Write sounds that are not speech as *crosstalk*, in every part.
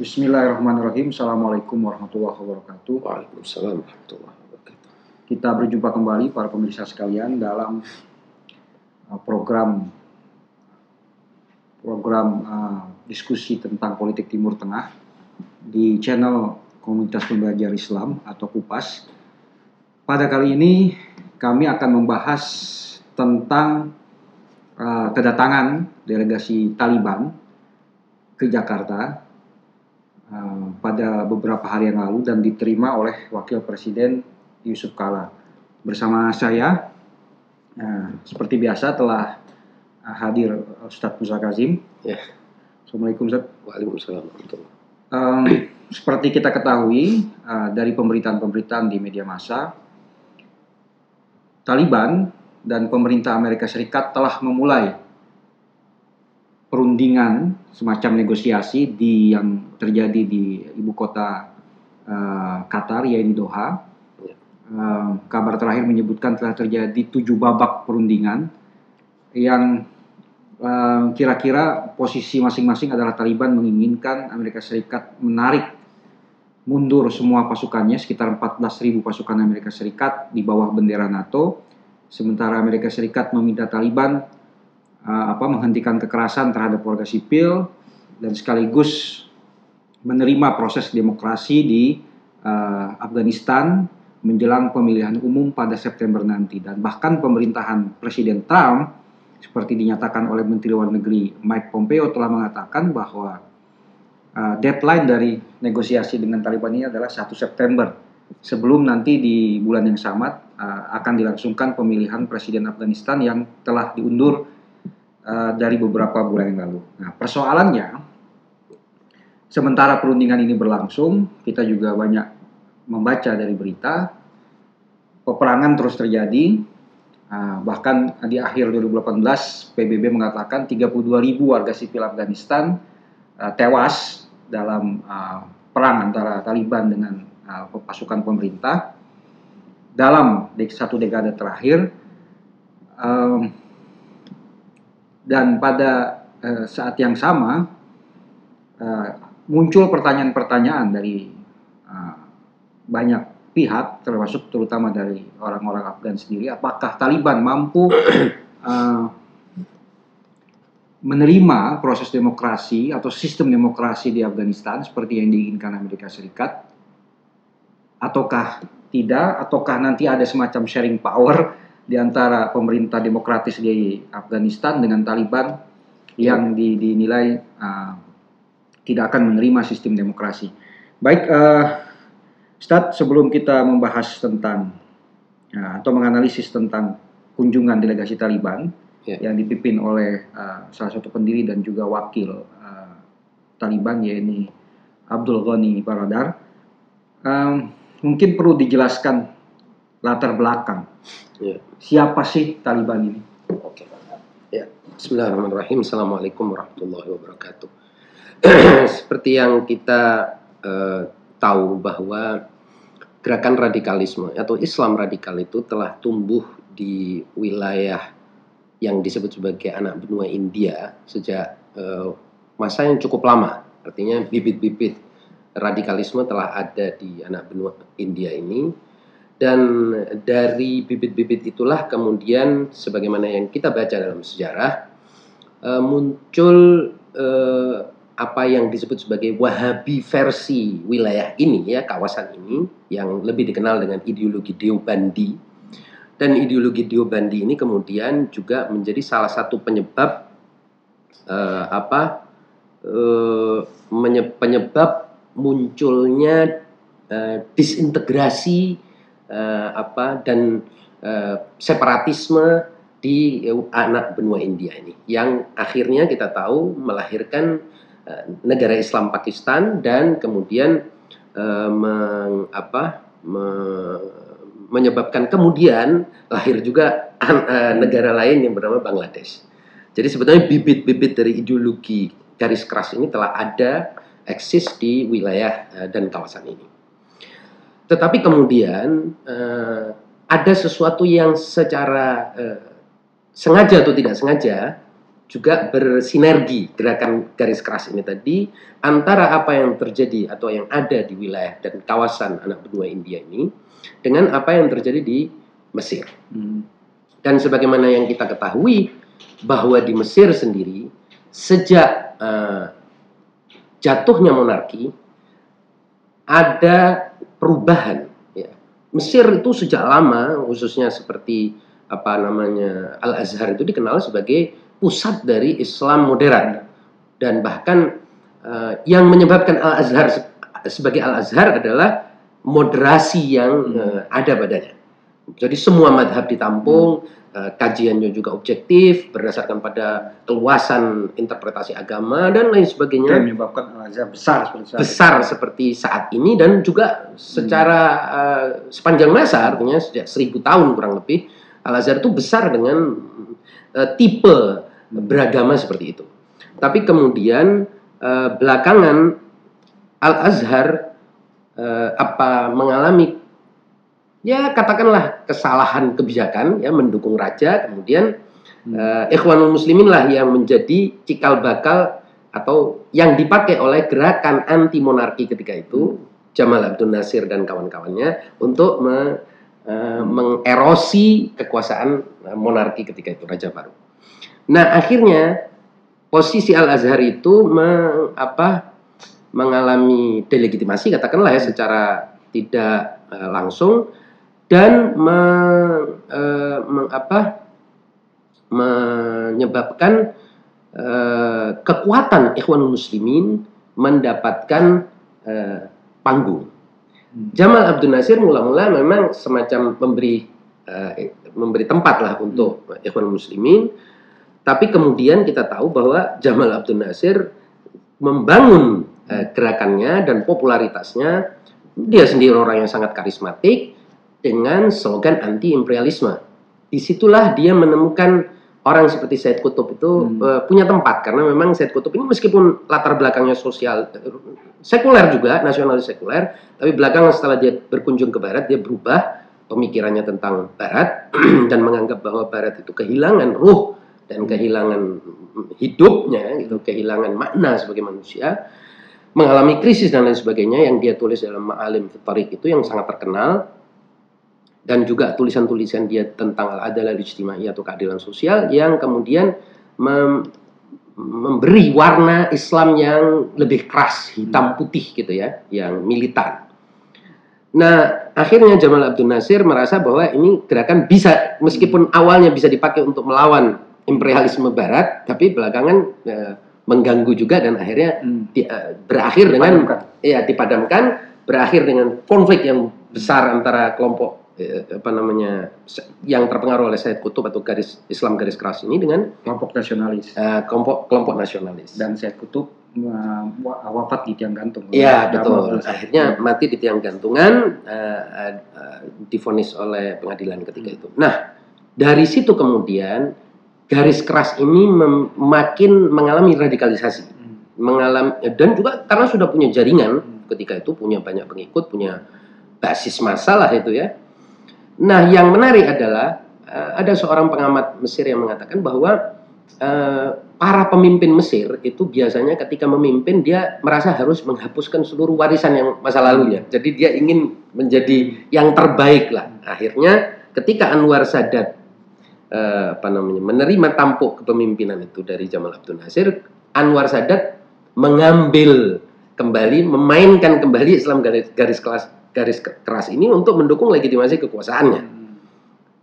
Bismillahirrahmanirrahim. Assalamualaikum warahmatullahi wabarakatuh. Waalaikumsalam warahmatullahi wabarakatuh. Kita berjumpa kembali para pemirsa sekalian dalam uh, program program uh, diskusi tentang politik Timur Tengah di channel Komunitas Pembelajar Islam atau KUPAS. Pada kali ini kami akan membahas tentang uh, kedatangan delegasi Taliban ke Jakarta uh, pada beberapa hari yang lalu dan diterima oleh Wakil Presiden Yusuf Kala. Bersama saya, uh, seperti biasa telah uh, hadir Ustadz Musa Kazim. Ya. Assalamualaikum Ustadz. Waalaikumsalam Um, seperti kita ketahui uh, dari pemberitaan-pemberitaan di media massa, Taliban dan pemerintah Amerika Serikat telah memulai perundingan semacam negosiasi di yang terjadi di ibu kota uh, Qatar yaitu Doha. Uh, kabar terakhir menyebutkan telah terjadi tujuh babak perundingan yang uh, kira-kira posisi masing-masing adalah Taliban menginginkan Amerika Serikat menarik mundur semua pasukannya sekitar 14.000 pasukan Amerika Serikat di bawah bendera NATO sementara Amerika Serikat meminta Taliban uh, apa menghentikan kekerasan terhadap warga sipil dan sekaligus menerima proses demokrasi di uh, Afghanistan menjelang pemilihan umum pada September nanti. Dan bahkan pemerintahan Presiden Trump seperti dinyatakan oleh Menteri Luar Negeri Mike Pompeo telah mengatakan bahwa uh, deadline dari negosiasi dengan Taliban ini adalah 1 September. Sebelum nanti di bulan yang sama uh, akan dilangsungkan pemilihan Presiden Afghanistan yang telah diundur uh, dari beberapa bulan yang lalu. Nah, persoalannya, sementara perundingan ini berlangsung, kita juga banyak membaca dari berita, peperangan terus terjadi, uh, bahkan di akhir 2018 PBB mengatakan 32.000 warga sipil Afghanistan uh, tewas dalam uh, perang antara Taliban dengan uh, pasukan pemerintah dalam satu dekade terakhir. Dan pada uh, saat yang sama uh, muncul pertanyaan-pertanyaan dari uh, banyak pihak termasuk terutama dari orang-orang Afgan sendiri. Apakah Taliban mampu uh, *coughs* menerima proses demokrasi atau sistem demokrasi di Afghanistan seperti yang diinginkan Amerika Serikat? Ataukah tidak? Ataukah nanti ada semacam sharing power di antara pemerintah demokratis di Afghanistan dengan Taliban yang di, dinilai uh, tidak akan menerima sistem demokrasi. Baik, uh, Stad, sebelum kita membahas tentang uh, atau menganalisis tentang kunjungan delegasi Taliban Ya. yang dipimpin oleh uh, salah satu pendiri dan juga wakil uh, Taliban yaitu Abdul Ghani Baradar, um, mungkin perlu dijelaskan latar belakang Ya. siapa sih Taliban ini? Oke. Ya. Bismillahirrahmanirrahim. Assalamualaikum warahmatullahi wabarakatuh. *clears throat* Seperti yang kita eh, tahu bahwa gerakan radikalisme atau Islam radikal itu telah tumbuh di wilayah yang disebut sebagai anak benua India sejak eh, masa yang cukup lama. Artinya bibit-bibit radikalisme telah ada di anak benua India ini dan dari bibit-bibit itulah kemudian sebagaimana yang kita baca dalam sejarah eh, muncul eh, apa yang disebut sebagai Wahabi versi wilayah ini ya kawasan ini yang lebih dikenal dengan ideologi Deobandi. Dan ideologi Deobandi ini kemudian juga menjadi salah satu penyebab eh, apa menye- penyebab munculnya eh, disintegrasi eh, apa dan eh, separatisme di eh, anak benua India ini yang akhirnya kita tahu melahirkan eh, negara Islam Pakistan dan kemudian eh, meng, apa me- menyebabkan kemudian lahir juga eh, negara lain yang bernama Bangladesh. Jadi sebetulnya bibit-bibit dari ideologi garis keras ini telah ada eksis di wilayah dan kawasan ini. Tetapi kemudian eh, ada sesuatu yang secara eh, sengaja atau tidak sengaja juga bersinergi gerakan garis keras ini tadi antara apa yang terjadi atau yang ada di wilayah dan kawasan anak benua India ini dengan apa yang terjadi di Mesir. Hmm. Dan sebagaimana yang kita ketahui bahwa di Mesir sendiri sejak uh, jatuhnya monarki ada perubahan. Ya. Mesir itu sejak lama khususnya seperti apa namanya Al Azhar itu dikenal sebagai pusat dari Islam modern dan bahkan uh, yang menyebabkan Al Azhar sebagai Al Azhar adalah moderasi yang uh, ada padanya. Jadi semua madhab ditampung, uh, kajiannya juga objektif berdasarkan pada keluasan interpretasi agama dan lain sebagainya. Yang menyebabkan Al Azhar besar seperti saat besar seperti saat ini dan juga secara uh, sepanjang masa artinya sejak seribu tahun kurang lebih Al Azhar itu besar dengan uh, tipe beragama seperti itu. Tapi kemudian uh, belakangan Al Azhar uh, apa mengalami ya katakanlah kesalahan kebijakan ya mendukung raja kemudian uh, Ikhwanul Muslimin lah yang menjadi cikal bakal atau yang dipakai oleh gerakan anti monarki ketika itu Jamal Abdul Nasir dan kawan-kawannya untuk me, uh, mengerosi kekuasaan monarki ketika itu Raja Baru. Nah, akhirnya posisi Al Azhar itu me, apa, mengalami delegitimasi katakanlah ya secara tidak uh, langsung dan me, uh, meng, apa, menyebabkan uh, kekuatan Ikhwan Muslimin mendapatkan uh, panggung. Hmm. Jamal Abdul Nasir mula-mula memang semacam memberi uh, memberi tempat lah untuk hmm. Ikhwan Muslimin tapi kemudian kita tahu bahwa Jamal Abdul Nasir membangun eh, gerakannya dan popularitasnya. Dia sendiri orang yang sangat karismatik dengan slogan anti imperialisme. Di situlah dia menemukan orang seperti Said Kutub itu hmm. uh, punya tempat karena memang Said Kutub ini meskipun latar belakangnya sosial sekuler juga nasionalis sekuler, tapi belakangan setelah dia berkunjung ke Barat dia berubah pemikirannya tentang Barat *clears throat* dan menganggap bahwa Barat itu kehilangan ruh dan kehilangan hidupnya itu kehilangan makna sebagai manusia mengalami krisis dan lain sebagainya yang dia tulis dalam Ma'alim Tarik itu yang sangat terkenal dan juga tulisan-tulisan dia tentang al-adalah ijtimai atau keadilan sosial yang kemudian mem memberi warna Islam yang lebih keras, hitam putih gitu ya, yang militan. Nah, akhirnya Jamal Abdul Nasir merasa bahwa ini gerakan bisa meskipun awalnya bisa dipakai untuk melawan imperialisme Barat, tapi belakangan uh, mengganggu juga dan akhirnya hmm. di, uh, berakhir dengan ya dipadamkan, berakhir dengan konflik yang besar antara kelompok apa namanya yang terpengaruh oleh Said Kutub atau garis Islam garis keras ini dengan kelompok nasionalis, uh, kelompok kelompok nasionalis dan Said Kutub uh, wafat di tiang gantung. Iya betul. Akhirnya mati di tiang gantungan, uh, uh, difonis oleh pengadilan ketika hmm. itu. Nah dari situ kemudian garis keras ini makin mengalami radikalisasi, hmm. mengalami dan juga karena sudah punya jaringan hmm. ketika itu punya banyak pengikut, punya basis masalah itu ya. Nah, yang menarik adalah uh, ada seorang pengamat Mesir yang mengatakan bahwa uh, para pemimpin Mesir itu biasanya ketika memimpin dia merasa harus menghapuskan seluruh warisan yang masa lalunya. Jadi dia ingin menjadi yang terbaik lah. Akhirnya ketika Anwar Sadat uh, apa namanya menerima tampuk kepemimpinan itu dari Jamal Abdul Nasir, Anwar Sadat mengambil kembali, memainkan kembali Islam garis, garis kelas garis keras ini untuk mendukung legitimasi kekuasaannya.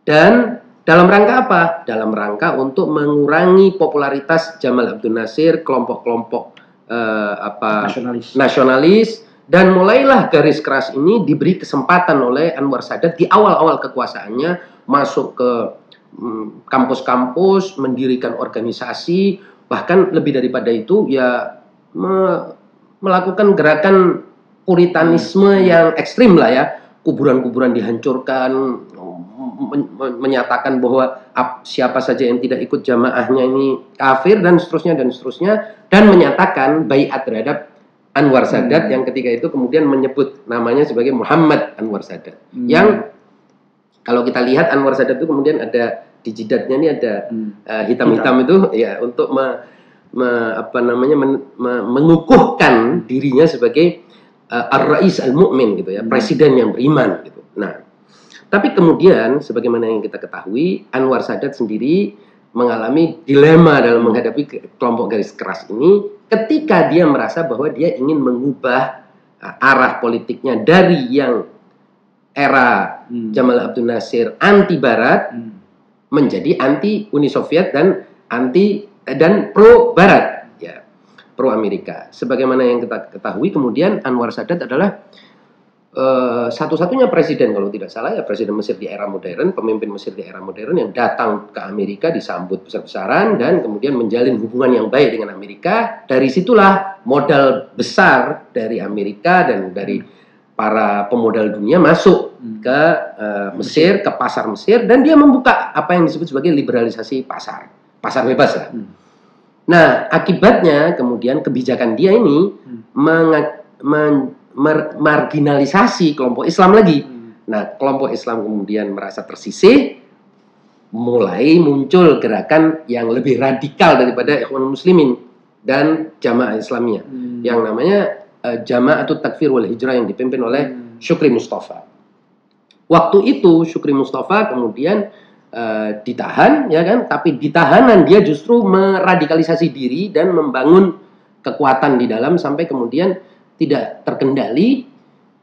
Dan dalam rangka apa? Dalam rangka untuk mengurangi popularitas Jamal Abdul Nasir, kelompok-kelompok uh, apa nasionalis. nasionalis dan mulailah garis keras ini diberi kesempatan oleh Anwar Sadat di awal-awal kekuasaannya masuk ke Hmm, kampus-kampus, mendirikan organisasi, bahkan lebih daripada itu ya me melakukan gerakan puritanisme hmm. yang ekstrim lah ya. Kuburan-kuburan dihancurkan, men menyatakan bahwa siapa saja yang tidak ikut jamaahnya ini kafir dan seterusnya dan seterusnya dan menyatakan bayat terhadap Anwar Sadat hmm. yang ketika itu kemudian menyebut namanya sebagai Muhammad Anwar Sadat hmm. yang kalau kita lihat Anwar Sadat itu kemudian ada di jidatnya ini ada Hmm. eh, hitam-hitam itu ya untuk me- me- apa namanya men- me- mengukuhkan dirinya sebagai eh, ar-rais al-mu'min gitu ya, Hmm. presiden yang beriman gitu. Nah, tapi kemudian sebagaimana yang kita ketahui Anwar Sadat sendiri mengalami dilema dalam menghadapi ke- kelompok garis keras ini ketika dia merasa bahwa dia ingin mengubah eh, arah politiknya dari yang era Hmm. Jamal Abdul Nasir anti barat Hmm. menjadi anti Uni Soviet dan anti dan pro Barat, pro Amerika. Sebagaimana yang kita ketahui, kemudian Anwar Sadat adalah eh, satu-satunya presiden kalau tidak salah ya presiden Mesir di era modern, pemimpin Mesir di era modern yang datang ke Amerika disambut besar-besaran dan kemudian menjalin hubungan yang baik dengan Amerika. Dari situlah modal besar dari Amerika dan dari para pemodal dunia masuk Hmm. ke eh, Mesir, ke pasar Mesir, dan dia membuka apa yang disebut sebagai liberalisasi pasar, pasar bebas lah. Hmm. Nah, akibatnya kemudian kebijakan dia ini Hmm. menga- men- mer- marginalisasi kelompok Islam lagi. Hmm. Nah, kelompok Islam kemudian merasa tersisih, mulai muncul gerakan yang lebih radikal daripada Ikhwan Muslimin dan Jamaah Islamiyah Hmm. yang namanya uh, Jamaatul Takfir wal Hijrah yang dipimpin oleh Hmm. Syukri Mustafa. Waktu itu Syukri Mustafa kemudian eh, ditahan ya kan, tapi di tahanan dia justru meradikalisasi diri dan membangun kekuatan di dalam sampai kemudian tidak terkendali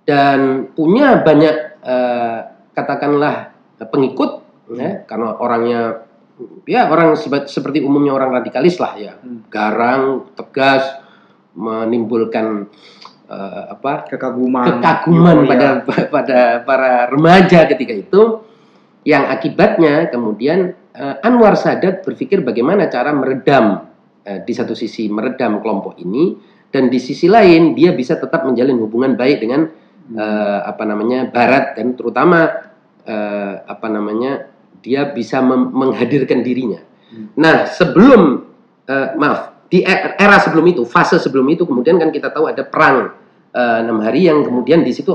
dan punya banyak eh, katakanlah pengikut ya karena orangnya ya orang seperti umumnya orang radikalis lah ya Hmm. garang tegas menimbulkan eh, apa Kekaguman. kekaguman euforia. pada *laughs* pada para remaja ketika itu yang akibatnya kemudian eh, Anwar Sadat berpikir bagaimana cara meredam eh, di satu sisi meredam kelompok ini dan di sisi lain dia bisa tetap menjalin hubungan baik dengan eh, apa namanya Barat dan terutama eh, apa namanya dia bisa menghadirkan dirinya. Nah sebelum eh, maaf di e- era sebelum itu fase sebelum itu kemudian kan kita tahu ada perang enam hari yang kemudian di situ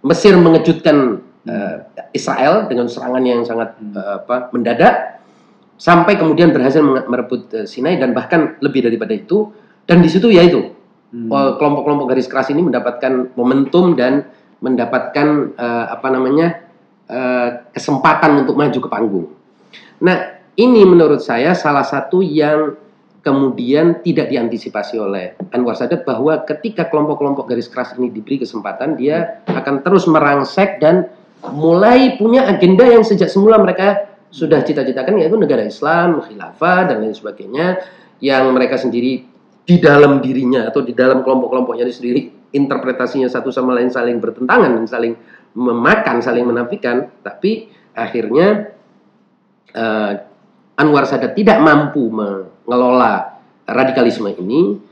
Mesir mengejutkan eh, Israel dengan serangan yang sangat Hmm. eh, apa mendadak sampai kemudian berhasil merebut eh, Sinai dan bahkan lebih daripada itu dan di situ ya itu Hmm. eh, kelompok-kelompok garis keras ini mendapatkan momentum dan mendapatkan eh, apa namanya eh, kesempatan untuk maju ke panggung. Nah ini menurut saya salah satu yang kemudian tidak diantisipasi oleh Anwar Sadat bahwa ketika kelompok-kelompok garis keras ini diberi kesempatan dia akan terus merangsek dan mulai punya agenda yang sejak semula mereka sudah cita-citakan yaitu negara Islam, khilafah dan lain sebagainya yang mereka sendiri di dalam dirinya atau di dalam kelompok-kelompoknya sendiri interpretasinya satu sama lain saling bertentangan dan saling memakan, saling menafikan, tapi akhirnya eh, Anwar Sadat tidak mampu mengelola radikalisme ini.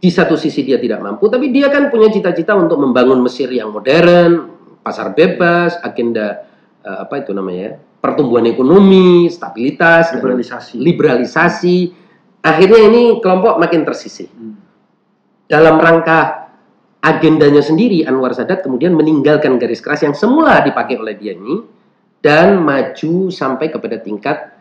Di satu sisi dia tidak mampu, tapi dia kan punya cita-cita untuk membangun Mesir yang modern, pasar bebas, agenda eh, apa itu namanya, pertumbuhan ekonomi, stabilitas, liberalisasi. liberalisasi. Akhirnya ini kelompok makin tersisih. Hmm. Dalam rangka agendanya sendiri, Anwar Sadat kemudian meninggalkan garis keras yang semula dipakai oleh dia ini dan maju sampai kepada tingkat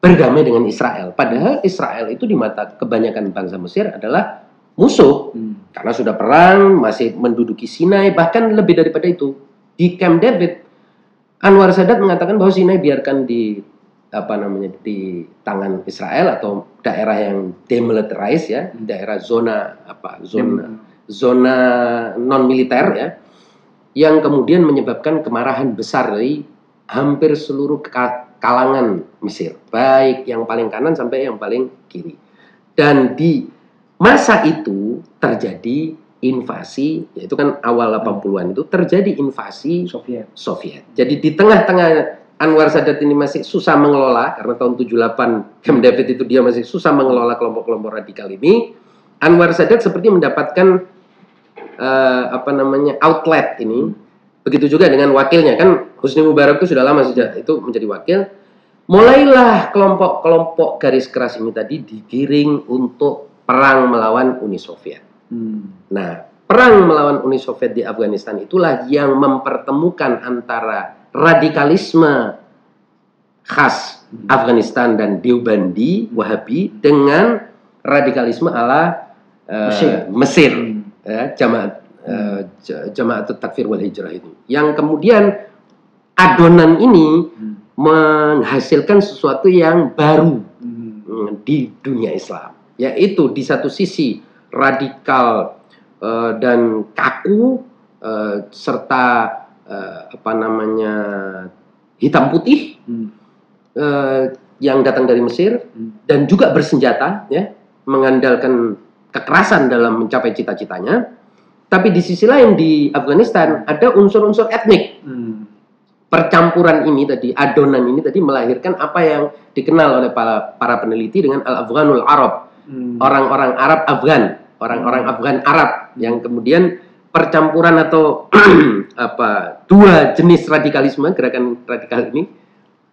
berdamai dengan Israel. Padahal Israel itu di mata kebanyakan bangsa Mesir adalah musuh Hmm. karena sudah perang, masih menduduki Sinai, bahkan lebih daripada itu. Di Camp David, Anwar Sadat mengatakan bahwa Sinai biarkan di apa namanya di tangan Israel atau daerah yang demilitarized ya, daerah zona apa zona zona non militer ya, yang kemudian menyebabkan kemarahan besar dari hampir seluruh ka- kalangan Mesir, baik yang paling kanan sampai yang paling kiri. Dan di masa itu terjadi invasi, yaitu kan awal 80-an itu terjadi invasi Soviet. Soviet. Jadi di tengah-tengah Anwar Sadat ini masih susah mengelola karena tahun 78 Camp David itu dia masih susah mengelola kelompok-kelompok radikal ini. Anwar Sadat seperti mendapatkan eh, apa namanya outlet ini. Begitu juga dengan wakilnya kan Husni Mubarak itu sudah lama sejak itu menjadi wakil. Mulailah kelompok-kelompok garis keras ini tadi digiring untuk perang melawan Uni Soviet. Hmm. Nah, perang melawan Uni Soviet di Afghanistan itulah yang mempertemukan antara radikalisme khas hmm. Afghanistan dan Deobandi Wahabi dengan radikalisme ala uh, Mesir, Mesir hmm. ya, jamaat uh, jamaat takfir wal hijrah itu. Yang kemudian adonan ini hmm. menghasilkan sesuatu yang baru hmm. di dunia Islam, yaitu di satu sisi radikal uh, dan kaku uh, serta uh, apa namanya hitam putih hmm. uh, yang datang dari Mesir hmm. dan juga bersenjata ya mengandalkan kekerasan dalam mencapai cita-citanya tapi di sisi lain di Afghanistan ada unsur-unsur etnik hmm. percampuran ini tadi adonan ini tadi melahirkan apa yang dikenal oleh para para peneliti dengan al-Afghanul Arab hmm. orang-orang hmm. Arab Afgan orang-orang. Afgan Arab yang kemudian percampuran atau *clears throat* apa dua jenis radikalisme gerakan radikal ini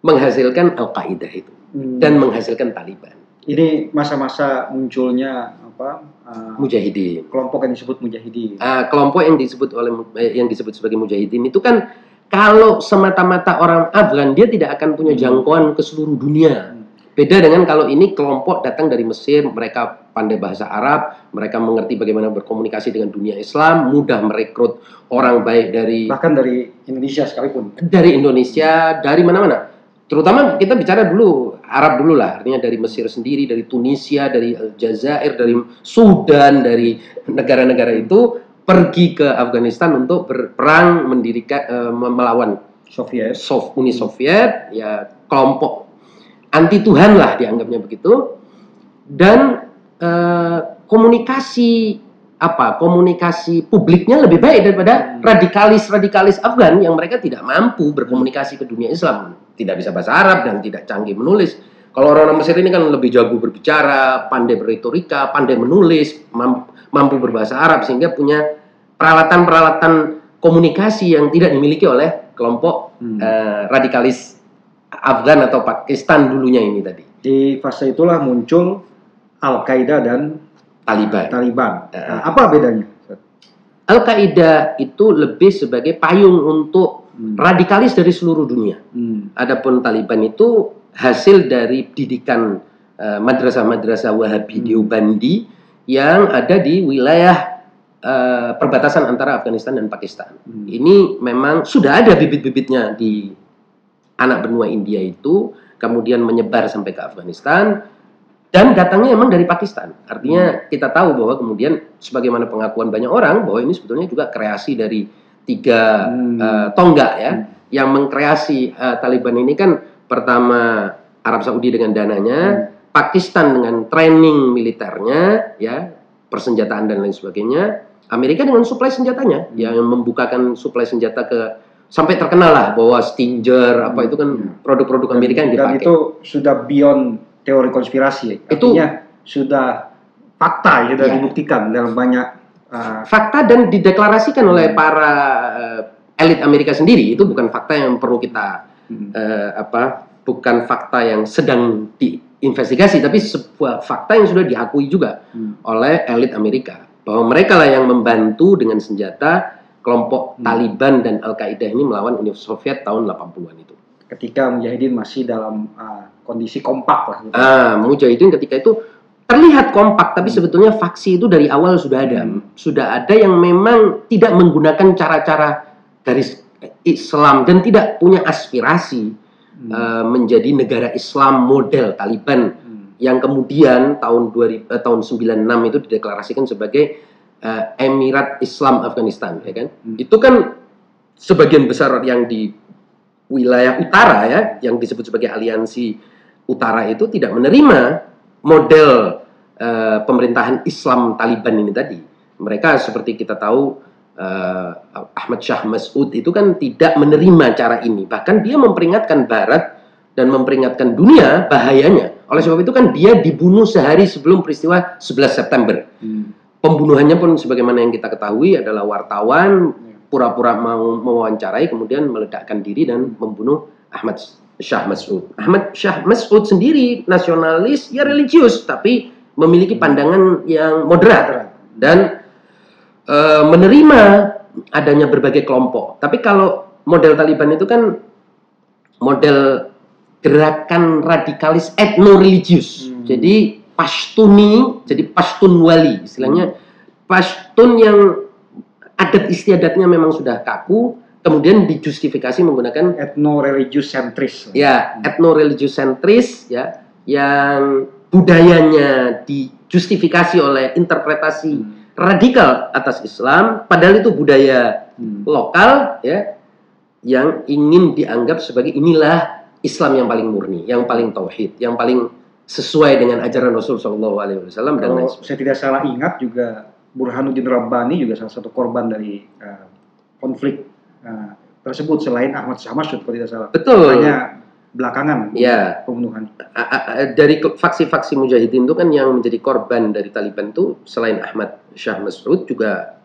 menghasilkan Al Qaeda itu hmm. dan menghasilkan Taliban. Ini masa-masa munculnya apa? Uh, mujahidin. Kelompok yang disebut mujahidin. Uh, kelompok yang disebut oleh eh, yang disebut sebagai mujahidin itu kan kalau semata-mata orang Afgan dia tidak akan punya hmm. jangkauan ke seluruh dunia. Hmm. Beda dengan kalau ini kelompok datang dari Mesir, mereka pandai bahasa Arab, mereka mengerti bagaimana berkomunikasi dengan dunia Islam, mudah merekrut orang baik dari bahkan dari Indonesia sekalipun. Dari Indonesia, dari mana-mana. Terutama kita bicara dulu Arab dulu lah, artinya dari Mesir sendiri, dari Tunisia, dari Aljazair, dari Sudan, dari negara-negara itu pergi ke Afghanistan untuk berperang mendirikan uh, melawan Soviet, Uni Soviet, ya kelompok anti Tuhan lah dianggapnya begitu. Dan eh, komunikasi apa komunikasi publiknya lebih baik daripada radikalis-radikalis Afgan yang mereka tidak mampu berkomunikasi ke dunia Islam. Tidak bisa bahasa Arab dan tidak canggih menulis. Kalau orang-orang Mesir ini kan lebih jago berbicara pandai berretorika pandai menulis mampu berbahasa Arab sehingga punya peralatan-peralatan komunikasi yang tidak dimiliki oleh kelompok hmm. uh, radikalis Afgan atau Pakistan dulunya ini tadi. Di fase itulah muncul Al-Qaeda dan Taliban. Taliban. Nah, apa bedanya? Al-Qaeda itu lebih sebagai payung untuk hmm. radikalis dari seluruh dunia. Hmm. Adapun Taliban itu hasil dari didikan uh, madrasah-madrasah Wahabi hmm. Deobandi yang ada di wilayah uh, perbatasan antara Afghanistan dan Pakistan. Hmm. Ini memang sudah ada bibit-bibitnya di anak benua India itu kemudian menyebar sampai ke Afghanistan dan datangnya memang dari Pakistan. Artinya hmm. kita tahu bahwa kemudian sebagaimana pengakuan banyak orang bahwa ini sebetulnya juga kreasi dari tiga hmm. uh, tonggak ya hmm. yang mengkreasi uh, Taliban ini kan pertama Arab Saudi dengan dananya, hmm. Pakistan dengan training militernya ya, persenjataan dan lain sebagainya, Amerika dengan suplai senjatanya hmm. yang membukakan suplai senjata ke sampai terkenal lah bahwa Stinger apa itu kan hmm. produk-produk Amerika yang dipakai. Dan itu sudah beyond teori konspirasi. Artinya itu sudah fakta ya sudah ya. dibuktikan dalam banyak uh, fakta dan dideklarasikan oleh para uh, elit Amerika sendiri itu bukan fakta yang perlu kita hmm. uh, apa bukan fakta yang sedang diinvestigasi tapi sebuah fakta yang sudah diakui juga hmm. oleh elit Amerika bahwa mereka lah yang membantu dengan senjata kelompok hmm. Taliban dan Al-Qaeda ini melawan Uni Soviet tahun 80-an itu. Ketika Mujahidin masih dalam uh, kondisi kompak lah. Gitu. Ah, Mujahidin ketika itu terlihat kompak, tapi hmm. sebetulnya faksi itu dari awal sudah ada. Hmm. Sudah ada yang memang tidak menggunakan cara-cara garis Islam dan tidak punya aspirasi hmm. uh, menjadi negara Islam model Taliban hmm. yang kemudian tahun 2000, uh, tahun 96 itu dideklarasikan sebagai uh, Emirat Islam Afghanistan ya kan? Hmm. itu kan sebagian besar yang di wilayah utara ya yang disebut sebagai aliansi utara itu tidak menerima model uh, pemerintahan Islam Taliban ini tadi. Mereka seperti kita tahu uh, Ahmad Shah Masud itu kan tidak menerima cara ini. Bahkan dia memperingatkan Barat dan memperingatkan dunia bahayanya. Oleh sebab itu kan dia dibunuh sehari sebelum peristiwa 11 September pembunuhannya pun sebagaimana yang kita ketahui adalah wartawan pura-pura mau mewawancarai kemudian meledakkan diri dan membunuh Ahmad Syah Mas'ud. Ahmad Syah Mas'ud sendiri nasionalis ya religius tapi memiliki pandangan yang moderat dan e, menerima adanya berbagai kelompok. Tapi kalau model Taliban itu kan model gerakan radikalis etno-religius. Hmm. Jadi Pashtuni, jadi Pashtun wali, istilahnya Pashtun yang adat istiadatnya memang sudah kaku, kemudian dijustifikasi menggunakan Ethno religious centris. ya etno-religious sentris ya yang budayanya dijustifikasi oleh interpretasi Hmm. radikal atas Islam, padahal itu budaya Hmm. lokal ya yang ingin dianggap sebagai inilah Islam yang paling murni, yang paling tauhid, yang paling sesuai dengan ajaran Rasul Shallallahu Alaihi Wasallam dan lain saya tidak salah ingat juga Burhanuddin Rabbani juga salah satu korban dari uh, konflik uh, tersebut selain Ahmad Samashud kalau tidak salah. Betul. Hanya belakangan Ya. pembunuhan. Dari faksi-faksi mujahidin itu kan yang menjadi korban dari Taliban itu selain Ahmad Syah Mas'ud juga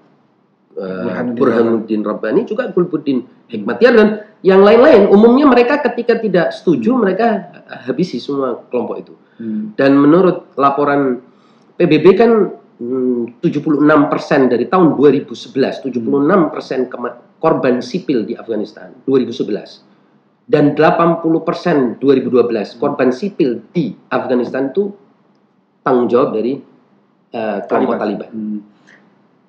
uh, Burhanuddin Burhanuddin Rabbani juga Gulbuddin Hikmatyar dan yang lain-lain umumnya mereka ketika tidak setuju mereka habisi semua kelompok itu Hmm. dan menurut laporan PBB kan hmm, 76% dari tahun 2011 76% kema- korban sipil di Afghanistan 2011 dan 80% 2012 korban sipil di Afghanistan itu tanggung jawab dari eh, kelompok Taliban. Hmm.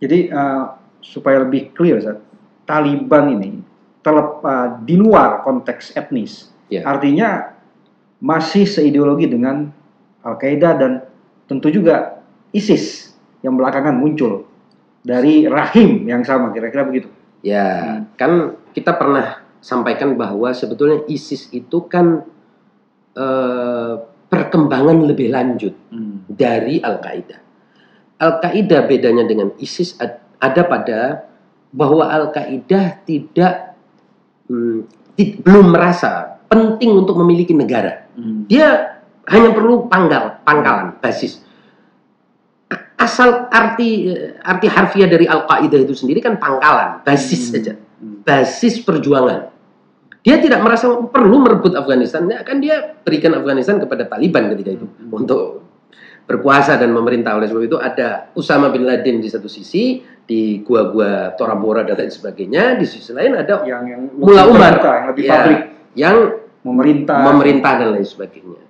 Jadi uh, supaya lebih clear, Zat, Taliban ini terlep, uh, di luar konteks etnis, Ya. artinya masih seideologi dengan Al Qaeda dan tentu juga ISIS yang belakangan muncul dari rahim yang sama, kira-kira begitu. Ya, kan kita pernah sampaikan bahwa sebetulnya ISIS itu kan eh, perkembangan lebih lanjut Hmm. dari Al-Qaeda. Al-Qaeda bedanya dengan ISIS ad- ada pada bahwa Al-Qaeda tidak hmm, ti- belum merasa penting untuk memiliki negara. Hmm. Dia hanya perlu panggal, pangkalan, basis. A- Asal arti eh, arti harfiah dari Al-Qaeda itu sendiri kan pangkalan, basis Hmm. saja, Hmm. basis perjuangan. Dia tidak merasa perlu merebut Afghanistan, ya, kan dia berikan Afghanistan kepada Taliban ketika itu Hmm. untuk berkuasa dan memerintah. Oleh sebab itu ada Usama bin Laden di satu sisi, di gua-gua Tora Bora dan lain sebagainya, di sisi lain ada Yang yang lebih Umar. yang lebih Ya. publik, yang memerintah. memerintah dan lain sebagainya.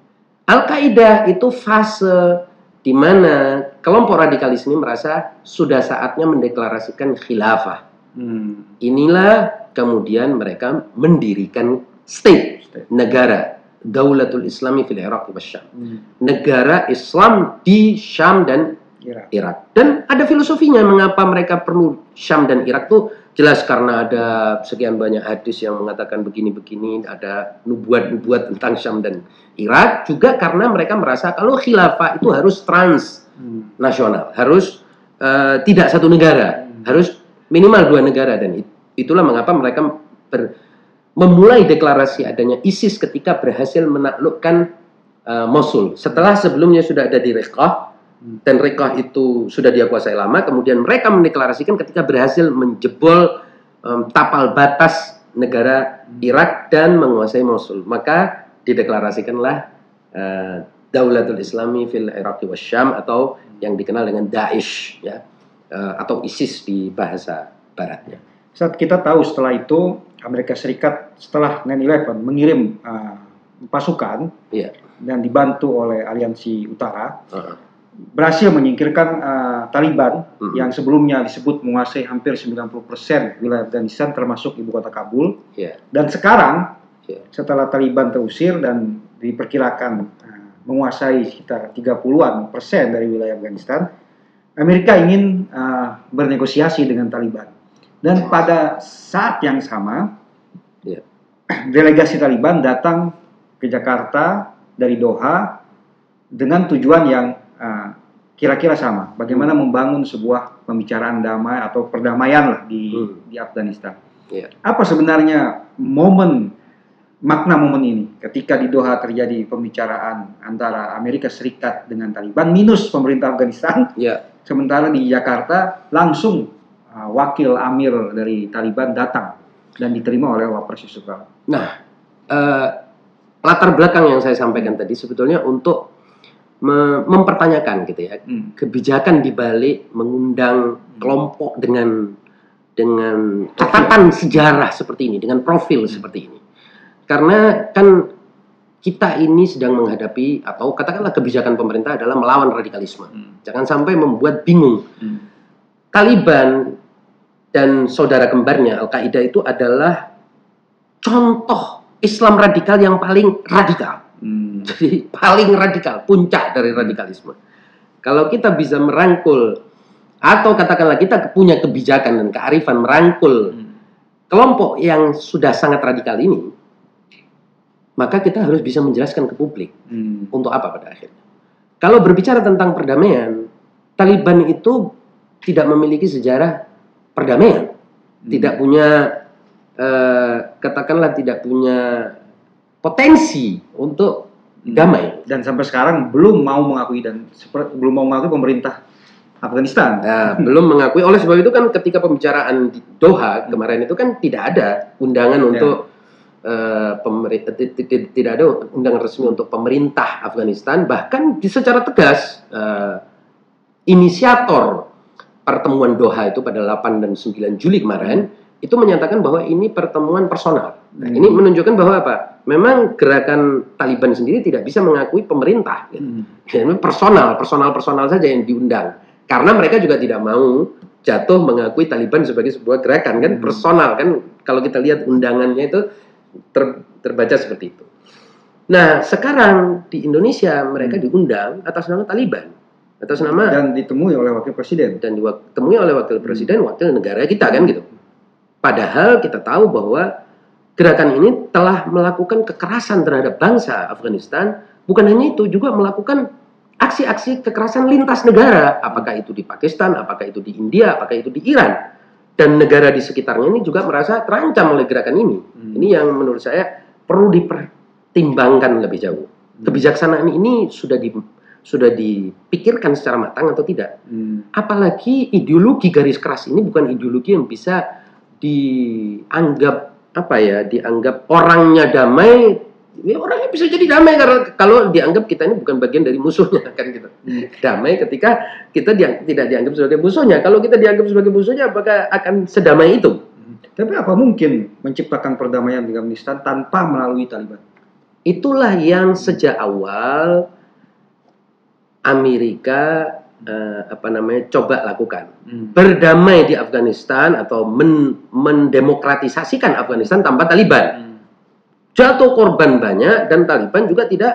Al-Qaeda itu fase di mana kelompok radikalis ini merasa sudah saatnya mendeklarasikan khilafah. Hmm. Inilah kemudian mereka mendirikan state, State. negara, Daulatul Islami fil Iraq wa Syam. Hmm. Negara Islam di Syam dan Irak. Irak. Dan ada filosofinya mengapa mereka perlu Syam dan Irak tuh jelas karena ada sekian banyak hadis yang mengatakan begini-begini, ada nubuat-nubuat tentang Syam dan Irak juga karena mereka merasa kalau khilafah itu harus transnasional, Hmm. harus eh, tidak satu negara, Hmm. harus minimal dua negara dan it- itulah mengapa mereka ber- memulai deklarasi adanya ISIS ketika berhasil menaklukkan eh, Mosul. Setelah sebelumnya sudah ada di Raqqa, Dan Raqqa itu sudah dia kuasai lama, kemudian mereka mendeklarasikan ketika berhasil menjebol em, tapal batas negara Irak dan menguasai Mosul. Maka dideklarasikanlah eh, Daulatul Islami fil Iraq wa Syam atau yang dikenal dengan Daesh ya eh, atau ISIS di bahasa baratnya. Saat kita tahu setelah itu Amerika Serikat setelah 9/11 mengirim uh, pasukan Iya. dan dibantu oleh aliansi utara Heeh. Berhasil menyingkirkan uh, Taliban Mhm. yang sebelumnya disebut menguasai hampir 90% wilayah Afghanistan termasuk ibu kota Kabul Iya. dan sekarang Iya. setelah Taliban terusir dan diperkirakan uh, menguasai sekitar 30-an persen dari wilayah Afghanistan Amerika ingin uh, bernegosiasi dengan Taliban dan pada saat yang sama Iya. *clears throat* delegasi Taliban datang ke Jakarta dari Doha dengan tujuan yang uh, kira-kira sama, bagaimana membangun sebuah pembicaraan damai atau perdamaian lah di Hmm. di Afghanistan. Iya. Apa sebenarnya momen makna momen ini ketika di Doha terjadi pembicaraan antara Amerika Serikat dengan Taliban minus pemerintah Afghanistan, Ya, sementara di Jakarta langsung uh, wakil Amir dari Taliban datang dan diterima oleh Wapres Yusuf Kala. Nah, eh, latar belakang yang saya sampaikan tadi sebetulnya untuk mempertanyakan gitu ya Hmm. kebijakan dibalik mengundang kelompok dengan dengan catatan sejarah seperti ini, dengan profil seperti ini. Karena kan kita ini sedang menghadapi atau katakanlah kebijakan pemerintah adalah melawan radikalisme. Hmm. Jangan sampai membuat bingung. Hmm. Taliban dan saudara kembarnya Al-Qaeda itu adalah contoh Islam radikal yang paling radikal. Hmm. *laughs* Jadi paling radikal, puncak dari radikalisme. Kalau kita bisa merangkul atau katakanlah kita punya kebijakan dan kearifan merangkul Hmm. kelompok yang sudah sangat radikal ini, maka kita harus bisa menjelaskan ke publik Hmm. untuk apa pada akhirnya. Kalau berbicara tentang perdamaian, Taliban itu tidak memiliki sejarah perdamaian, Hmm. tidak punya eh, katakanlah tidak punya potensi untuk Hmm. damai. Dan sampai sekarang belum mau mengakui dan seperti belum mau mengakui pemerintah Afghanistan. Nah, belum mengakui. Oleh sebab itu kan ketika pembicaraan di Doha kemarin itu kan tidak ada undangan Ya. untuk eh, pemerintah tidak ada undangan resmi untuk pemerintah Afghanistan bahkan di secara tegas eh, inisiator pertemuan Doha itu pada 8 dan 9 Juli kemarin itu menyatakan bahwa ini pertemuan personal. Nah, Hmm. ini menunjukkan bahwa apa? Memang gerakan Taliban sendiri tidak bisa mengakui pemerintah. gitu. Hmm. Ya, personal, personal-personal saja yang diundang. Karena mereka juga tidak mau jatuh mengakui Taliban sebagai sebuah gerakan kan Hmm. personal kan kalau kita lihat undangannya itu ter- terbaca seperti itu. Nah, sekarang di Indonesia mereka Hmm. diundang atas nama Taliban, atas nama Dan ditemui oleh wakil presiden. dan ditemui oleh wakil Hmm. presiden, wakil negara kita kan gitu. Padahal kita tahu bahwa gerakan ini telah melakukan kekerasan terhadap bangsa Afghanistan, bukan hanya itu juga melakukan aksi-aksi kekerasan lintas negara, apakah itu di Pakistan, apakah itu di India, apakah itu di Iran. Dan negara di sekitarnya ini juga merasa terancam oleh gerakan ini. Hmm. Ini yang menurut saya perlu dipertimbangkan lebih jauh. Hmm. Kebijaksanaan ini sudah di sudah dipikirkan secara matang atau tidak? Hmm. apalagi ideologi garis keras ini bukan ideologi yang bisa dianggap apa ya dianggap orangnya damai ya orangnya bisa jadi damai karena kalau dianggap kita ini bukan bagian dari musuhnya *laughs* kan gitu Hmm. damai ketika kita diang- tidak dianggap sebagai musuhnya kalau kita dianggap sebagai musuhnya apakah akan sedamai itu Tapi apa mungkin menciptakan perdamaian di Afghanistan tanpa melalui Taliban? itulah yang sejak awal Amerika eh, apa namanya coba lakukan Hmm. berdamai di Afghanistan atau men- mendemokratisasikan Afghanistan tanpa Taliban. Hmm. Jatuh korban banyak dan Taliban juga tidak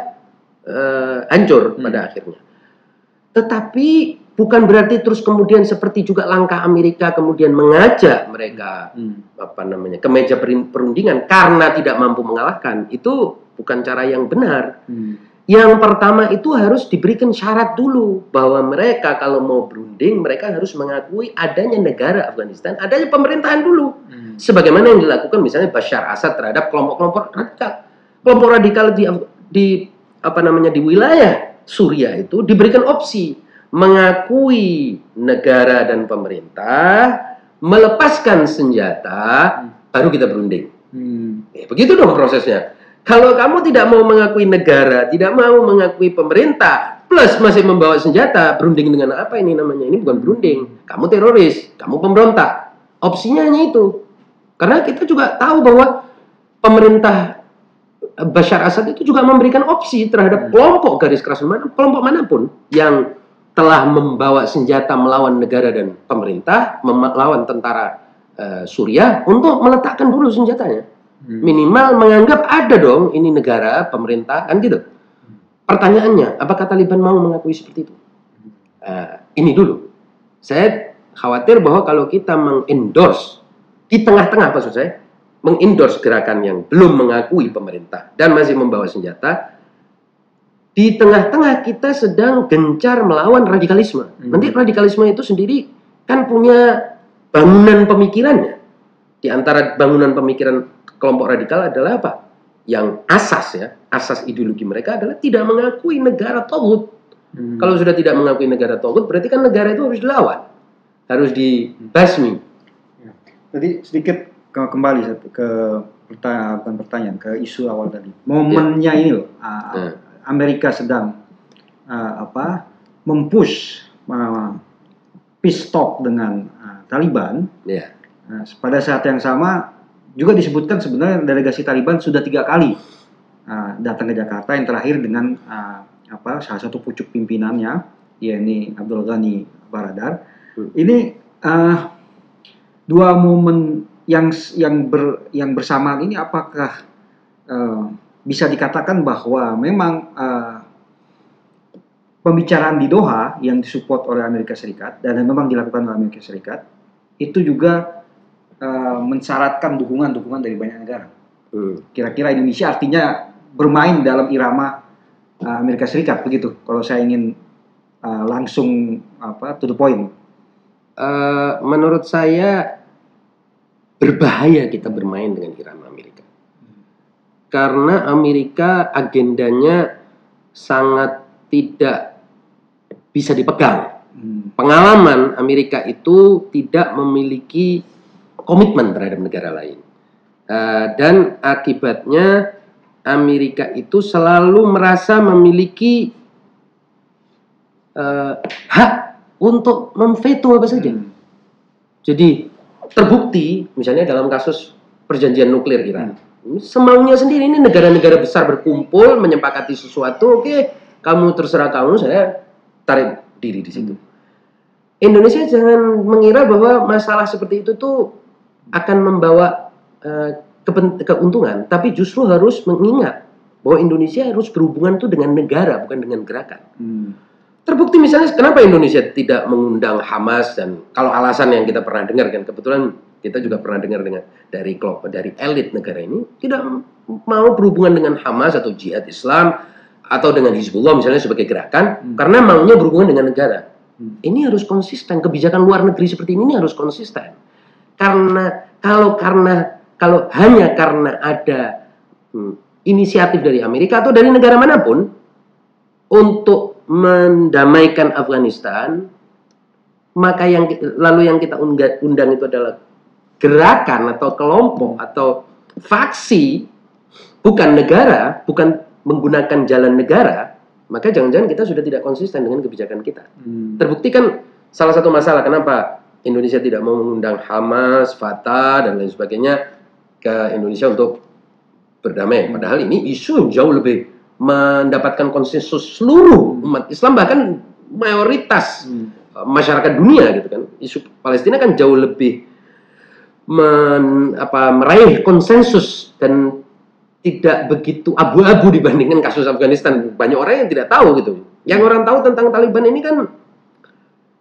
eh, hancur Hmm. pada akhirnya. Tetapi bukan berarti terus kemudian seperti juga langkah Amerika kemudian mengajak mereka Hmm. apa namanya ke meja perundingan karena tidak mampu mengalahkan itu bukan cara yang benar. Hmm. Yang pertama itu harus diberikan syarat dulu bahwa mereka kalau mau berunding mereka harus mengakui adanya negara Afghanistan, adanya pemerintahan dulu. Hmm. Sebagaimana yang dilakukan misalnya Bashar Assad terhadap kelompok-kelompok radikal. Kelompok radikal di di apa namanya di wilayah Suriah itu diberikan opsi mengakui negara dan pemerintah, melepaskan senjata, baru kita berunding. Hmm. Ya, begitu dong prosesnya. Kalau kamu tidak mau mengakui negara, tidak mau mengakui pemerintah, plus masih membawa senjata, berunding dengan apa ini namanya? Ini bukan berunding. Kamu teroris, kamu pemberontak. Opsinya hanya itu. Karena kita juga tahu bahwa pemerintah eh, Bashar Assad itu juga memberikan opsi terhadap kelompok garis keras mana, kelompok mana pun yang telah membawa senjata melawan negara dan pemerintah, melawan tentara eh, Suriah untuk meletakkan dulu senjatanya Hmm. Minimal menganggap ada dong ini negara pemerintah kan gitu. Pertanyaannya apakah Taliban mau mengakui seperti itu? Eh, ini dulu. Saya khawatir bahwa kalau kita mengendorse di tengah-tengah maksud saya? Mengendorse gerakan yang belum mengakui pemerintah dan masih membawa senjata di tengah-tengah kita sedang gencar melawan radikalisme. Hmm. nanti radikalisme itu sendiri kan punya bangunan pemikirannya. Di antara bangunan pemikiran kelompok radikal adalah apa? Yang asas ya, asas ideologi mereka adalah tidak mengakui negara togut. Hmm. Kalau sudah tidak mengakui negara togut, berarti kan negara itu harus dilawan, harus dibasmi. Tadi sedikit ke, kembali ke pertanyaan, bukan pertanyaan ke isu awal tadi. Momennya ini loh, ah, Nah. Amerika sedang ah, apa mempush ah, peace talk dengan ah, Taliban. Ya, Nah, pada saat yang sama juga disebutkan sebenarnya delegasi Taliban sudah tiga kali uh, datang ke Jakarta yang terakhir dengan uh, apa salah satu pucuk pimpinannya yakni Abdul Ghani Baradar. Hmm. Ini uh, dua momen yang yang ber yang bersamaan ini apakah uh, bisa dikatakan bahwa memang uh, pembicaraan di Doha yang disupport oleh Amerika Serikat dan memang dilakukan oleh Amerika Serikat itu juga uh, mensyaratkan dukungan-dukungan dari banyak negara. Hmm. Kira-kira Indonesia artinya bermain dalam irama uh, Amerika Serikat begitu. Kalau saya ingin uh, langsung apa to the point. Uh, menurut saya berbahaya kita bermain dengan irama Amerika. Karena Amerika agendanya sangat tidak bisa dipegang. Hmm. Pengalaman Amerika itu tidak memiliki komitmen terhadap negara lain. Uh, dan akibatnya Amerika itu selalu merasa memiliki uh, hak untuk memveto apa saja. Hmm. Jadi terbukti misalnya dalam kasus perjanjian nuklir Iran. Semaunya sendiri ini negara-negara besar berkumpul menyepakati sesuatu, oke, kamu terserah kamu, saya tarik diri di situ. Indonesia jangan mengira bahwa masalah seperti itu tuh akan membawa uh, keuntungan, tapi justru harus mengingat bahwa Indonesia harus berhubungan tuh dengan negara bukan dengan gerakan. Hmm. Terbukti misalnya kenapa Indonesia tidak mengundang Hamas dan kalau alasan yang kita pernah dengar kan kebetulan kita juga pernah dengar dengan dari kelompok dari elit negara ini tidak mau berhubungan dengan Hamas atau Jihad Islam atau dengan Hizbullah misalnya sebagai gerakan hmm. karena maunya berhubungan dengan negara. Hmm. Ini harus konsisten kebijakan luar negeri seperti ini, ini harus konsisten. Karena kalau karena kalau hanya karena ada hmm, inisiatif dari Amerika atau dari negara mana pun untuk mendamaikan Afghanistan, maka yang lalu yang kita undang itu adalah gerakan atau kelompok atau faksi, bukan negara, bukan menggunakan jalan negara, maka jangan-jangan kita sudah tidak konsisten dengan kebijakan kita. Hmm. Terbukti kan salah satu masalah kenapa Indonesia tidak mau mengundang Hamas, Fatah dan lain sebagainya ke Indonesia untuk berdamai. Hmm. Padahal ini isu jauh lebih mendapatkan konsensus seluruh umat Islam bahkan mayoritas hmm. masyarakat dunia gitu kan. Isu Palestina kan jauh lebih men, apa, meraih konsensus dan tidak begitu abu-abu dibandingkan kasus Afghanistan. Banyak orang yang tidak tahu gitu. Yang orang tahu tentang Taliban ini kan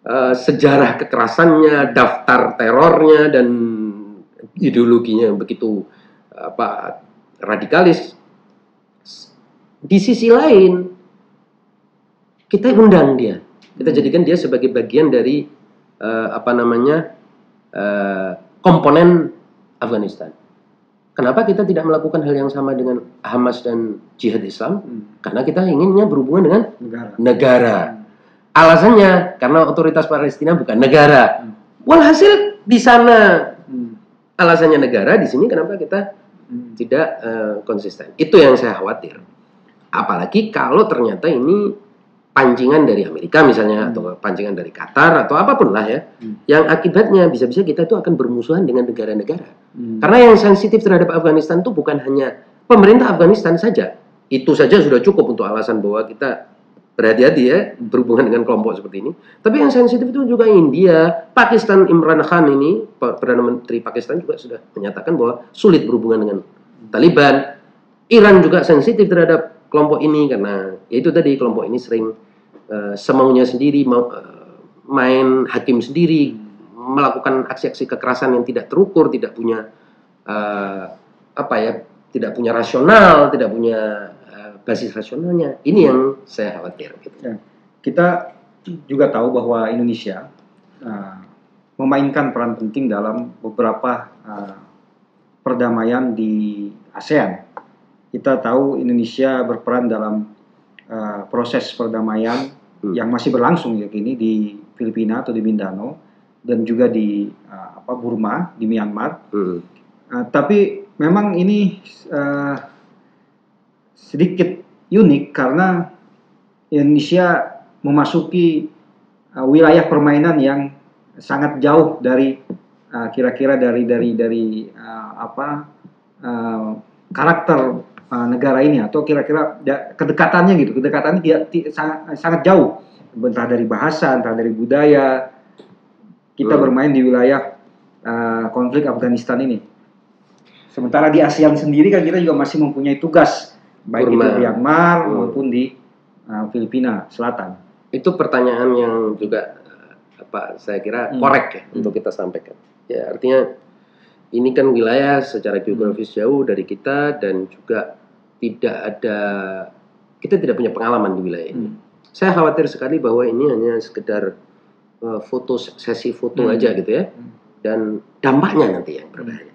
uh, sejarah kekerasannya, daftar terornya dan ideologinya begitu apa radikalis. Di sisi lain kita undang dia, kita jadikan dia sebagai bagian dari uh, apa namanya uh, komponen Afghanistan. Kenapa kita tidak melakukan hal yang sama dengan Hamas dan Jihad Islam? Hmm. Karena kita inginnya berhubungan dengan negara. negara. Alasannya karena otoritas Palestina bukan negara. Walhasil di sana hmm alasannya negara di sini kenapa kita hmm. tidak uh, konsisten. Itu yang saya khawatir. Apalagi kalau ternyata ini pancingan dari Amerika misalnya hmm. atau pancingan dari Qatar atau apa pun lah ya, hmm. yang akibatnya bisa-bisa kita itu akan bermusuhan dengan negara-negara. Hmm. Karena yang sensitif terhadap Afghanistan itu bukan hanya pemerintah Afghanistan saja. Itu saja sudah cukup untuk alasan bahwa kita berhati-hati ya berhubungan dengan kelompok seperti ini. Tapi yang sensitif itu juga India, Pakistan Imran Khan ini perdana menteri Pakistan juga sudah menyatakan bahwa sulit berhubungan dengan Taliban. Iran juga sensitif terhadap kelompok ini karena ya itu tadi kelompok ini sering uh, semaunya sendiri mau uh, main hakim sendiri melakukan aksi-aksi kekerasan yang tidak terukur, tidak punya uh, apa ya, tidak punya rasional, tidak punya basis rasionalnya. Ini yang saya khawatir. Gitu. Ya. Kita juga tahu bahwa Indonesia uh, memainkan peran penting dalam beberapa uh, perdamaian di ASEAN. Kita tahu Indonesia berperan dalam uh, proses perdamaian hmm. yang masih berlangsung ya kini di Filipina atau di Mindanao dan juga di uh, apa Burma di Myanmar. Hmm. Uh, tapi memang ini uh, sedikit unik karena Indonesia memasuki uh, wilayah permainan yang sangat jauh dari uh, kira-kira uh, dari dari dari uh, apa uh, karakter uh, negara ini atau kira-kira ya, kedekatannya gitu. Kedekatannya tidak ti- sangat sangat jauh. Entah dari bahasa entah dari budaya. Kita Hmm. bermain di wilayah uh, konflik Afghanistan ini. Sementara di ASEAN sendiri kan kita juga masih mempunyai tugas baik itu Burma. Myanmar Hmm. maupun di uh, Filipina Selatan Itu pertanyaan yang juga eh, apa saya kira Hmm. korek ya Hmm. untuk kita sampaikan. Ya artinya ini kan wilayah secara geografis jauh dari kita dan juga tidak ada kita tidak punya pengalaman di wilayah ini. Hmm. Saya khawatir sekali bahwa ini hanya sekedar eh, foto sesi foto Hmm. aja gitu ya. Hmm. Dan dampaknya nanti yang berbahaya.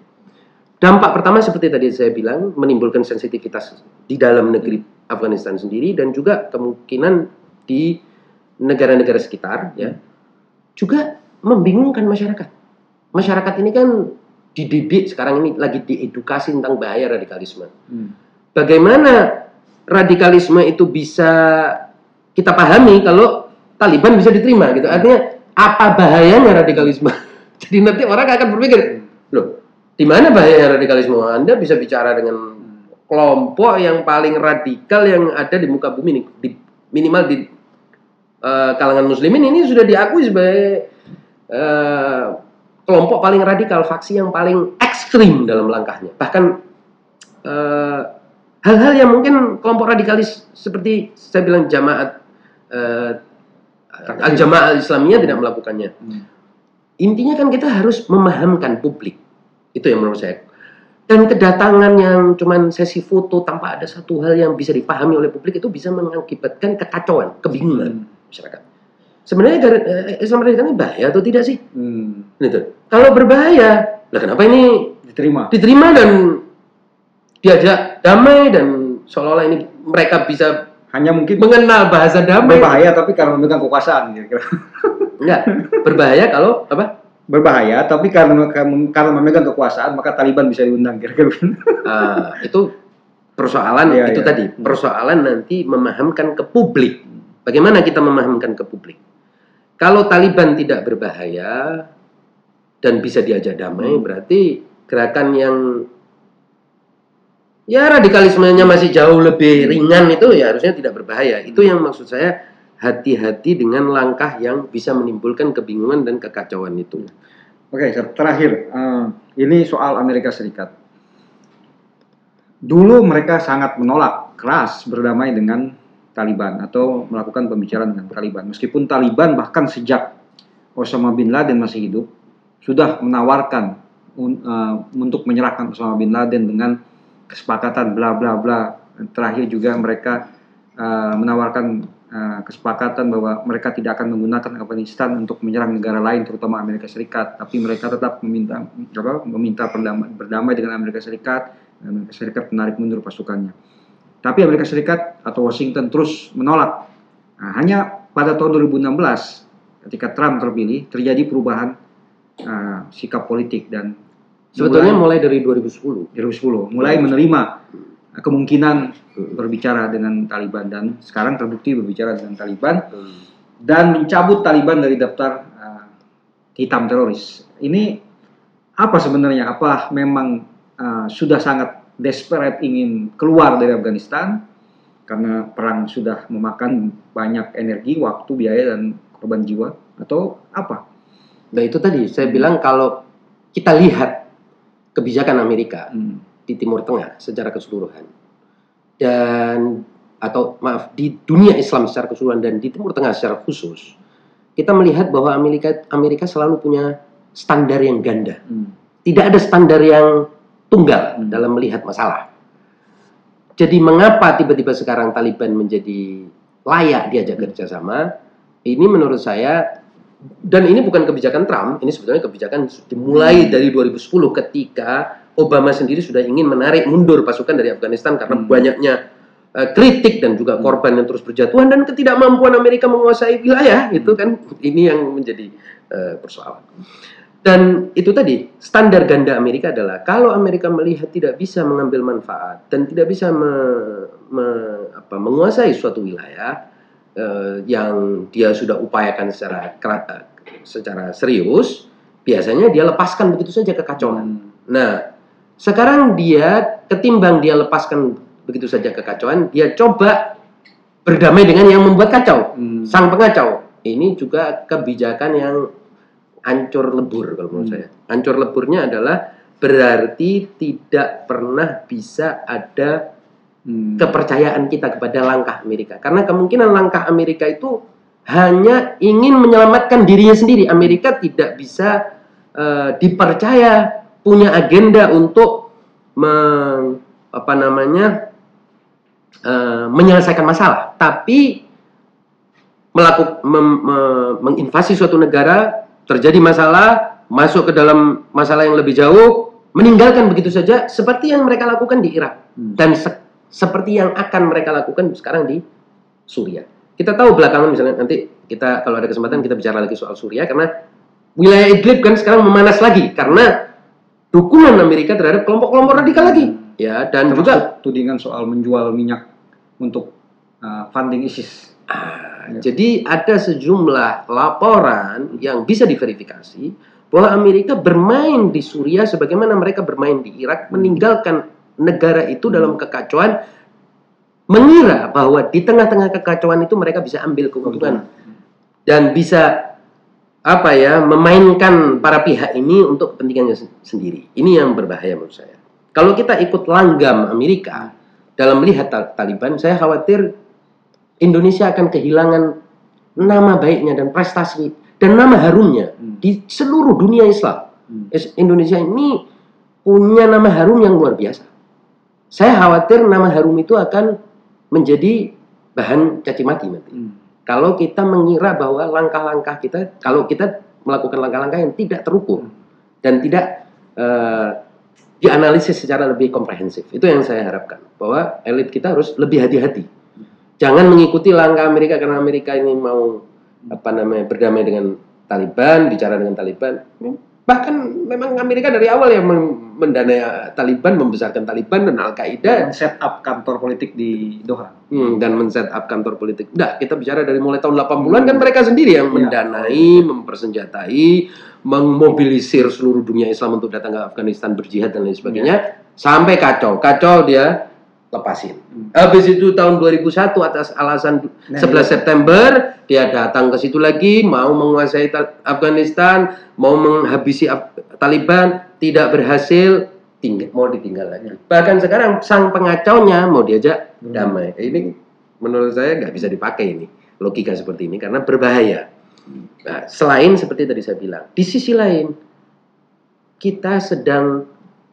Dampak pertama seperti tadi saya bilang menimbulkan sensitivitas di dalam negeri Afghanistan sendiri dan juga kemungkinan di negara-negara sekitar ya juga membingungkan masyarakat. Masyarakat ini kan dididik sekarang ini lagi diedukasi tentang bahaya radikalisme. Hmm. Bagaimana radikalisme itu bisa kita pahami kalau Taliban bisa diterima gitu. Artinya apa bahayanya radikalisme? *laughs* Jadi nanti orang akan berpikir, loh, di mana bahaya radikalisme? Anda bisa bicara dengan kelompok yang paling radikal yang ada di muka bumi ini, di, minimal di eh, kalangan muslimin ini sudah diakui sebagai eh, kelompok paling radikal, faksi yang paling ekstrim dalam langkahnya. Bahkan eh, hal-hal yang mungkin kelompok radikalis seperti saya bilang jamaat al-jamaah al-islamiyah tidak melakukannya. Hmm. Intinya kan kita harus memahamkan publik. Itu yang menurut saya. Dan kedatangan yang cuman sesi foto tanpa ada satu hal yang bisa dipahami oleh publik itu bisa mengakibatkan kekacauan, kebingungan masyarakat. Sebenarnya gar- eh, Islam radikal ini bahaya atau tidak sih? Hmm. Gitu. Kalau berbahaya, lah kenapa ini Diterima. diterima dan diajak damai dan seolah-olah ini mereka bisa Hanya mungkin mengenal bahasa damai. berbahaya tapi karena memegang kekuasaan kira-kira. Enggak, berbahaya kalau apa? Berbahaya tapi karena karena memegang kekuasaan maka Taliban bisa diundang kira-kira Ah, itu persoalan Iya, itu iya. tadi. Persoalan nanti memahamkan ke publik. Bagaimana kita memahamkan ke publik? Kalau Taliban tidak berbahaya dan bisa diajak damai Hmm. berarti gerakan yang ya radikalismenya masih jauh lebih ringan itu ya harusnya tidak berbahaya. Itu yang maksud saya hati-hati dengan langkah yang bisa menimbulkan kebingungan dan kekacauan itu Oke, terakhir eh, ini soal Amerika Serikat. Dulu mereka sangat menolak keras berdamai dengan Taliban atau melakukan pembicaraan dengan Taliban. Meskipun Taliban bahkan sejak Osama bin Laden masih hidup sudah menawarkan eh, untuk menyerahkan Osama bin Laden dengan kesepakatan bla bla bla. Terakhir juga mereka eh, menawarkan kesepakatan bahwa mereka tidak akan menggunakan Afghanistan untuk menyerang negara lain terutama Amerika Serikat. Tapi mereka tetap meminta apa, meminta perdamai, berdamai dengan Amerika Serikat. Dan Amerika Serikat menarik mundur pasukannya. Tapi Amerika Serikat atau Washington terus menolak. Nah, hanya pada tahun 2016 ketika Trump terpilih terjadi perubahan eh, sikap politik dan sebetulnya mulai mulai dari 2010 2010 mulai menerima kemungkinan Hmm. berbicara dengan Taliban dan sekarang terbukti berbicara dengan Taliban dan mencabut Taliban dari daftar uh, hitam teroris. Ini apa sebenarnya? Apa memang uh, sudah sangat desperate ingin keluar dari Afghanistan karena perang sudah memakan banyak energi, waktu, biaya dan korban jiwa atau apa? Nah itu tadi saya bilang kalau kita lihat kebijakan Amerika Hmm. Di Timur Tengah secara keseluruhan dan atau maaf di dunia Islam secara keseluruhan dan di Timur Tengah secara khusus kita melihat bahwa Amerika Amerika selalu punya standar yang ganda. Hmm. Tidak ada standar yang tunggal Hmm. dalam melihat masalah. Jadi mengapa tiba-tiba sekarang Taliban menjadi layak diajak kerjasama? Ini menurut saya dan ini bukan kebijakan Trump, ini sebetulnya kebijakan dimulai dari 2010 ketika Obama sendiri sudah ingin menarik mundur pasukan dari Afghanistan karena Hmm. banyaknya eh, kritik dan juga korban yang terus berjatuhan dan ketidakmampuan Amerika menguasai wilayah itu kan ini yang menjadi eh, persoalan. Dan itu tadi standar ganda Amerika adalah kalau Amerika melihat tidak bisa mengambil manfaat dan tidak bisa me- me- apa, menguasai suatu wilayah eh, yang dia sudah upayakan secara secara serius, biasanya dia lepaskan begitu saja kekacauan. Hmm. Nah, sekarang dia ketimbang dia lepaskan begitu saja kekacauan, dia coba berdamai dengan yang membuat kacau, Hmm. sang pengacau. Ini juga kebijakan yang hancur lebur kalau menurut Hmm. saya. Hancur leburnya adalah berarti tidak pernah bisa ada Hmm. kepercayaan kita kepada langkah Amerika. Karena kemungkinan langkah Amerika itu hanya ingin menyelamatkan dirinya sendiri. Amerika tidak bisa eh, dipercaya punya agenda untuk me- apa namanya eh, menyelesaikan masalah, tapi melakukan menginvasi suatu negara terjadi masalah masuk ke dalam masalah yang lebih jauh meninggalkan begitu saja seperti yang mereka lakukan di Irak Hmm. dan se- seperti yang akan mereka lakukan sekarang di Suriah. Kita tahu belakangan misalnya nanti kita kalau ada kesempatan kita bicara lagi soal Suriah karena wilayah Idlib kan sekarang memanas lagi karena dukungan Amerika terhadap kelompok-kelompok radikal lagi ya dan Termasuk juga tudingan soal menjual minyak untuk uh, funding ISIS. Ah, Ya. Jadi ada sejumlah laporan yang bisa diverifikasi bahwa Amerika bermain di Suriah sebagaimana mereka bermain di Irak, meninggalkan negara itu dalam kekacauan, mengira bahwa di tengah-tengah kekacauan itu mereka bisa ambil keuntungan dan bisa apa ya memainkan para pihak ini untuk kepentingannya sen- sendiri. Ini yang berbahaya menurut saya. Kalau kita ikut langgam Amerika dalam melihat Ta- Taliban, saya khawatir Indonesia akan kehilangan nama baiknya dan prestasi dan nama harumnya Hmm. di seluruh dunia Islam. Hmm. Indonesia ini punya nama harum yang luar biasa. Saya khawatir nama harum itu akan menjadi bahan caci maki nanti. Hmm. Kalau kita mengira bahwa langkah-langkah kita, kalau kita melakukan langkah-langkah yang tidak terukur dan tidak eh, dianalisis secara lebih komprehensif, itu yang saya harapkan bahwa elit kita harus lebih hati-hati. Jangan mengikuti langkah Amerika karena Amerika ini mau apa namanya berdamai dengan Taliban, bicara dengan Taliban. Bahkan memang Amerika dari awal yang men- mendanai Taliban, membesarkan Taliban dan Al Qaeda set up kantor politik di Doha. Hmm, dan men-set up kantor politik. Enggak, kita bicara dari mulai tahun 80-an kan mereka sendiri yang Iya. mendanai, mempersenjatai, memobilisir seluruh dunia Islam untuk datang ke Afghanistan berjihad dan lain sebagainya sampai kacau. Kacau dia lepasin. Hmm. Habis itu tahun 2001 atas alasan Nah, 11 iya. September dia datang ke situ lagi mau menguasai Ta- Afghanistan, mau menghabisi Af- Taliban, tidak berhasil, tinggal mau ditinggal lagi. Bahkan sekarang sang pengacaunya mau diajak Hmm. damai. Ini menurut saya nggak bisa dipakai ini logika seperti ini karena berbahaya. Nah, selain seperti tadi saya bilang, di sisi lain kita sedang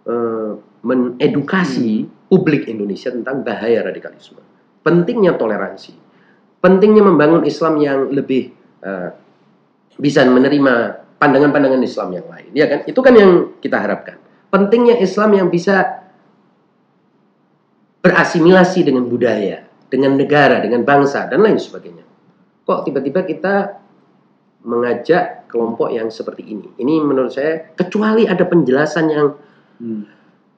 eh, mengedukasi publik Indonesia tentang bahaya radikalisme, pentingnya toleransi, pentingnya membangun Islam yang lebih eh, bisa menerima pandangan-pandangan Islam yang lain, ya kan? Itu kan yang kita harapkan. Pentingnya Islam yang bisa berasimilasi dengan budaya, dengan negara, dengan bangsa dan lain sebagainya. Kok tiba-tiba kita mengajak kelompok yang seperti ini? Ini menurut saya kecuali ada penjelasan yang Hmm.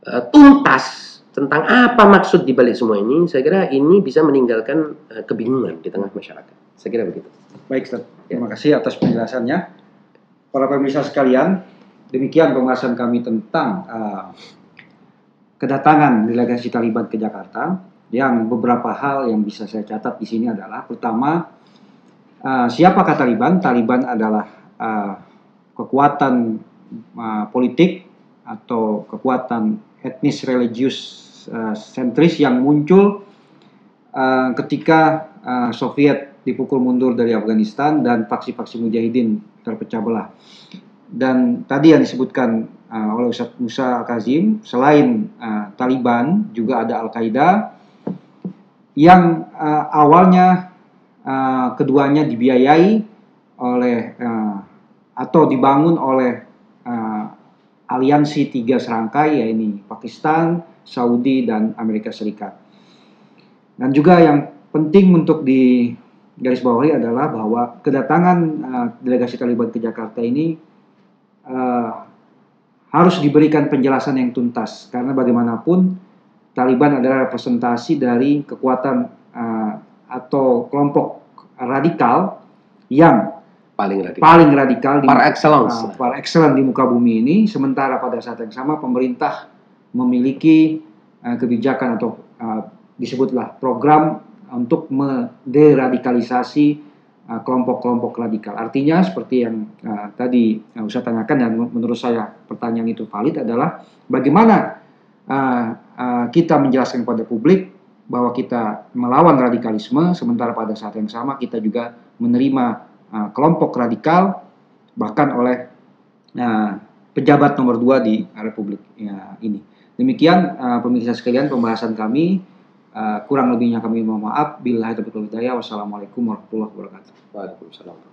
eh, tuntas tentang apa maksud di balik semua ini, saya kira ini bisa meninggalkan eh, kebingungan di tengah masyarakat. Saya kira begitu. Baik, Ustaz. Terima kasih atas penjelasannya. Para pemirsa sekalian, demikian pembahasan kami tentang uh, kedatangan delegasi Taliban ke Jakarta. Yang beberapa hal yang bisa saya catat di sini adalah pertama, uh, siapakah Taliban? Taliban adalah uh, kekuatan uh, politik atau kekuatan etnis religius uh, sentris yang muncul uh, ketika uh, Soviet dipukul mundur dari Afghanistan dan faksi-faksi mujahidin terpecah belah. Dan tadi yang disebutkan uh, oleh Ustadz Musa Kazim, selain uh, Taliban juga ada Al-Qaeda yang uh, awalnya uh, keduanya dibiayai oleh uh, atau dibangun oleh aliansi tiga serangkai yaitu Pakistan, Saudi dan Amerika Serikat. Dan juga yang penting untuk di garis bawahi adalah bahwa kedatangan uh, delegasi Taliban ke Jakarta ini uh, harus diberikan penjelasan yang tuntas karena bagaimanapun Taliban adalah representasi dari kekuatan uh, atau kelompok radikal yang Paling radikal. paling radikal di Par excellence. uh, par excellence di muka bumi ini sementara pada saat yang sama pemerintah memiliki uh, kebijakan atau uh, disebutlah program untuk menderadikalisasi uh, kelompok-kelompok radikal. Artinya seperti yang uh, tadi uh, Ustaz tanyakan dan menurut saya pertanyaan itu valid adalah bagaimana uh, uh, kita menjelaskan kepada publik bahwa kita melawan radikalisme sementara pada saat yang sama kita juga menerima uh, kelompok radikal bahkan oleh uh, pejabat nomor dua di Republik ya, ini. Demikian uh, pemirsa sekalian pembahasan kami Uh, kurang lebihnya kami mohon maaf. Bila hidayah. Wassalamualaikum warahmatullahi wabarakatuh. Waalaikumsalam.